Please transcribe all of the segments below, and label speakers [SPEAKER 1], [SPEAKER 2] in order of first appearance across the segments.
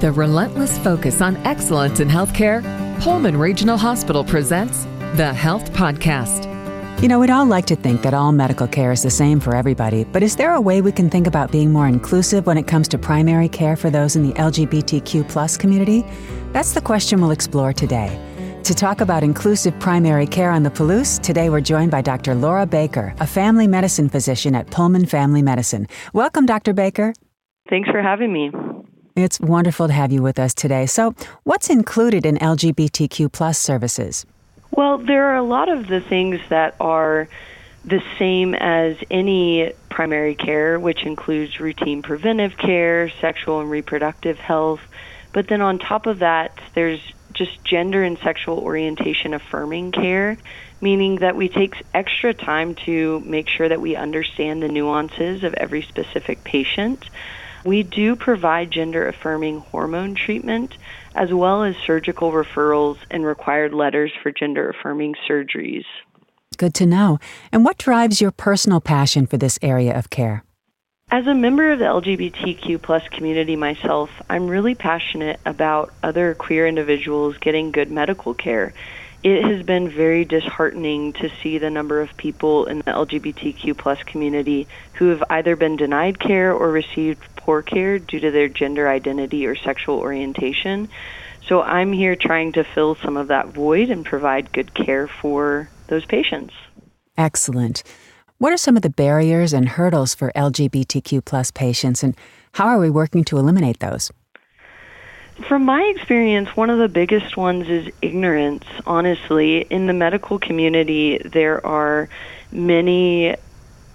[SPEAKER 1] With a relentless focus on excellence in healthcare, Pullman Regional Hospital presents the Health Podcast.
[SPEAKER 2] You know, we'd all like to think that all medical care is the same for everybody, but is there a way we can think about being more inclusive when it comes to primary care for those in the LGBTQ plus community? That's the question we'll explore today. To talk about inclusive primary care on the Palouse, today we're joined by Dr. Laura Baker, a family medicine physician at Pullman Family Medicine. Welcome, Dr. Baker.
[SPEAKER 3] Thanks for having me.
[SPEAKER 2] It's wonderful to have you with us today. So, what's included in LGBTQ plus services?
[SPEAKER 3] Well, there are a lot of the things that are the same as any primary care, which includes routine preventive care, sexual and reproductive health. But then on top of that, there's just gender and sexual orientation affirming care, meaning that we take extra time to make sure that we understand the nuances of every specific patient. We do provide gender affirming hormone treatment as well as surgical referrals and required letters for gender affirming surgeries.
[SPEAKER 2] Good to know. And what drives your personal passion for this area of care?
[SPEAKER 3] As a member of the LGBTQ plus community myself, I'm really passionate about other queer individuals getting good medical care. It has been very disheartening to see the number of people in the LGBTQ plus community who have either been denied care or received poor care due to their gender identity or sexual orientation. So I'm here trying to fill some of that void and provide good care for those patients.
[SPEAKER 2] Excellent. What are some of the barriers and hurdles for LGBTQ plus patients and how are we working to eliminate those?
[SPEAKER 3] From my experience, one of the biggest ones is ignorance, honestly. In the medical community, there are many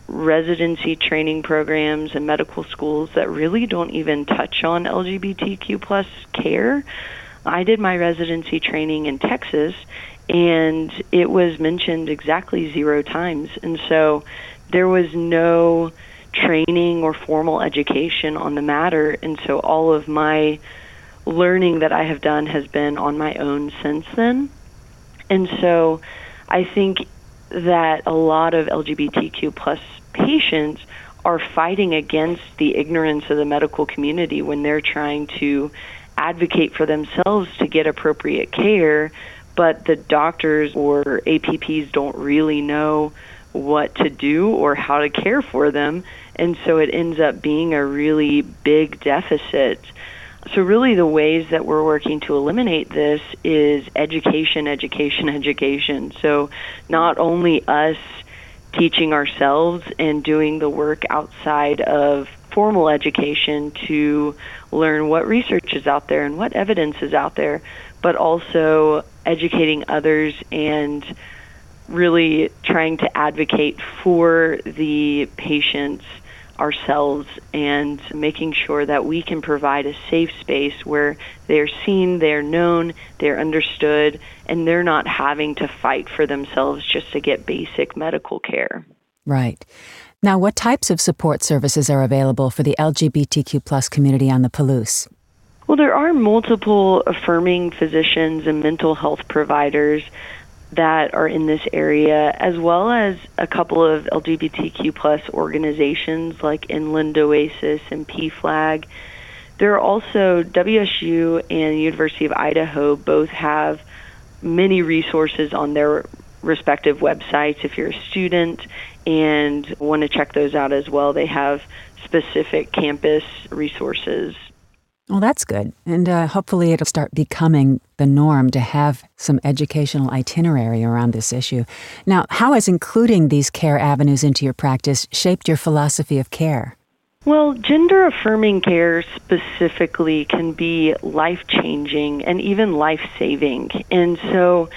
[SPEAKER 3] residency training programs and medical schools that really don't even touch on LGBTQ plus care. I did my residency training in Texas and it was mentioned exactly zero times. And so there was no training or formal education on the matter. And so all of my learning that I have done has been on my own since then. And so I think that a lot of LGBTQ plus patients are fighting against the ignorance of the medical community when they're trying to advocate for themselves to get appropriate care, but the doctors or APPs don't really know what to do or how to care for them. And so it ends up being a really big deficit so, really, the ways that we're working to eliminate this is education, education, education. So, not only us teaching ourselves and doing the work outside of formal education to learn what research is out there and what evidence is out there, but also educating others and really trying to advocate for the patients ourselves and making sure that we can provide a safe space where they're seen, they're known, they're understood, and they're not having to fight for themselves just to get basic medical care.
[SPEAKER 2] Right. Now, what types of support services are available for the LGBTQ plus community on the Palouse?
[SPEAKER 3] Well, there are multiple affirming physicians and mental health providers that are in this area, as well as a couple of LGBTQ plus organizations like Inland Oasis and PFLAG. There are also WSU and University of Idaho both have many resources on their respective websites. If you're a student and want to check those out as well, they have specific campus resources
[SPEAKER 2] well, that's good. And uh, hopefully it'll start becoming the norm to have some educational itinerary around this issue. Now, how has including these care avenues into your practice shaped your philosophy of care?
[SPEAKER 3] Well, gender affirming care specifically can be life changing and even life saving. And so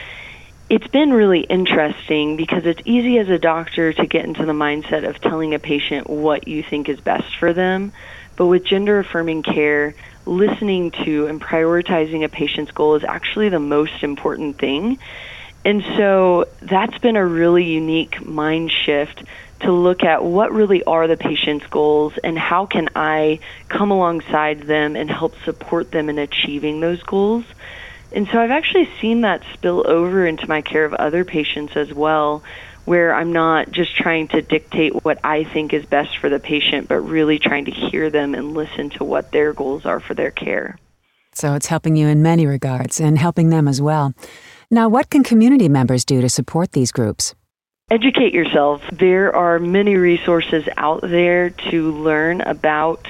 [SPEAKER 3] it's been really interesting because it's easy as a doctor to get into the mindset of telling a patient what you think is best for them. But with gender affirming care, listening to and prioritizing a patient's goal is actually the most important thing. And so that's been a really unique mind shift to look at what really are the patient's goals and how can I come alongside them and help support them in achieving those goals. And so I've actually seen that spill over into my care of other patients as well, where I'm not just trying to dictate what I think is best for the patient, but really trying to hear them and listen to what their goals are for their care.
[SPEAKER 2] So it's helping you in many regards and helping them as well. Now, what can community members do to support these groups?
[SPEAKER 3] Educate yourself. There are many resources out there to learn about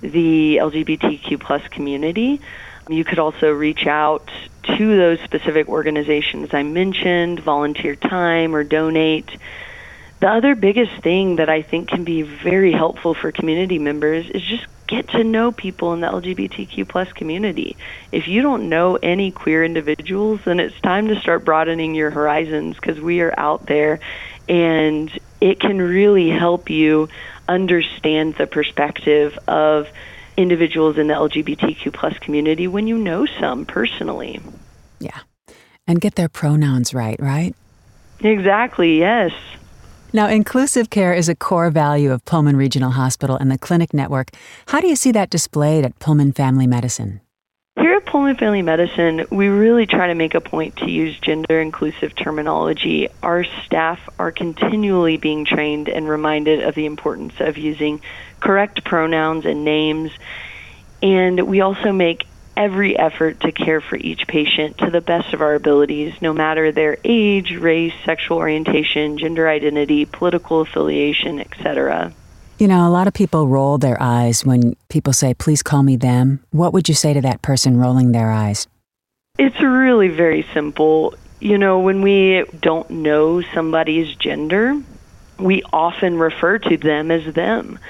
[SPEAKER 3] the LGBTQ plus community. You could also reach out to those specific organizations I mentioned, volunteer time or donate. The other biggest thing that I think can be very helpful for community members is just get to know people in the LGBTQ plus community. If you don't know any queer individuals, then it's time to start broadening your horizons because we are out there and it can really help you understand the perspective of individuals in the LGBTQ plus community when you know some personally.
[SPEAKER 2] Yeah. And get their pronouns right, right?
[SPEAKER 3] Exactly, yes.
[SPEAKER 2] Now, inclusive care is a core value of Pullman Regional Hospital and the clinic network. How do you see that displayed at Pullman Family Medicine?
[SPEAKER 3] Here at Pullman Family Medicine, we really try to make a point to use gender inclusive terminology. Our staff are continually being trained and reminded of the importance of using correct pronouns and names. And we also make every effort to care for each patient to the best of our abilities, no matter their age, race, sexual orientation, gender identity, political affiliation, etc.
[SPEAKER 2] You know, a lot of people roll their eyes when people say, please call me them. What would you say to that person rolling their eyes?
[SPEAKER 3] It's really very simple. You know, when we don't know somebody's gender, we often refer to them as them.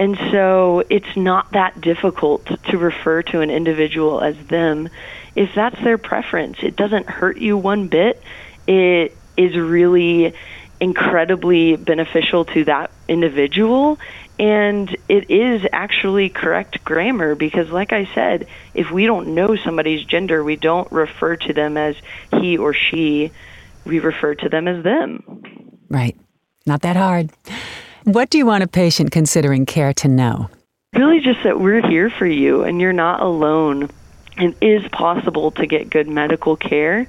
[SPEAKER 3] And so it's not that difficult to refer to an individual as them if that's their preference. It doesn't hurt you one bit. It is really incredibly beneficial to that individual and it is actually correct grammar because like i said if we don't know somebody's gender we don't refer to them as he or she we refer to them as them
[SPEAKER 2] right not that hard what do you want a patient considering care to know?
[SPEAKER 3] Really, just that we're here for you and you're not alone. It is possible to get good medical care.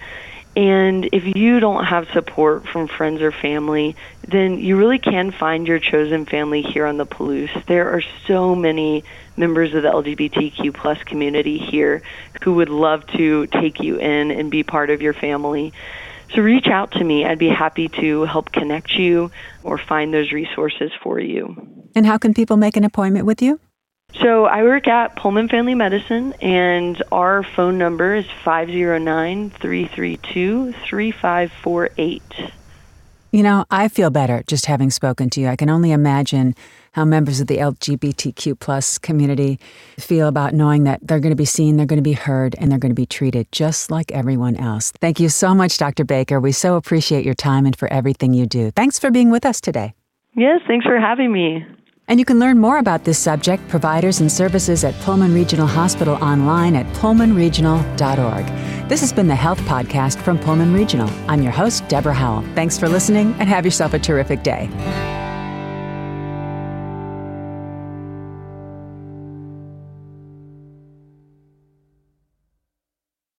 [SPEAKER 3] And if you don't have support from friends or family, then you really can find your chosen family here on the Palouse. There are so many members of the LGBTQ plus community here who would love to take you in and be part of your family. So reach out to me. I'd be happy to help connect you or find those resources for you.
[SPEAKER 2] And how can people make an appointment with you?
[SPEAKER 3] So I work at Pullman Family Medicine, and our phone number is 509 332 3548.
[SPEAKER 2] You know, I feel better just having spoken to you. I can only imagine how members of the LGBTQ plus community feel about knowing that they're going to be seen, they're going to be heard, and they're going to be treated just like everyone else. Thank you so much, Dr. Baker. We so appreciate your time and for everything you do. Thanks for being with us today.
[SPEAKER 3] Yes, thanks for having me.
[SPEAKER 2] And you can learn more about this subject, providers, and services at Pullman Regional Hospital online at pullmanregional.org. This has been the Health Podcast from Pullman Regional. I'm your host, Deborah Howell. Thanks for listening and have yourself a terrific day.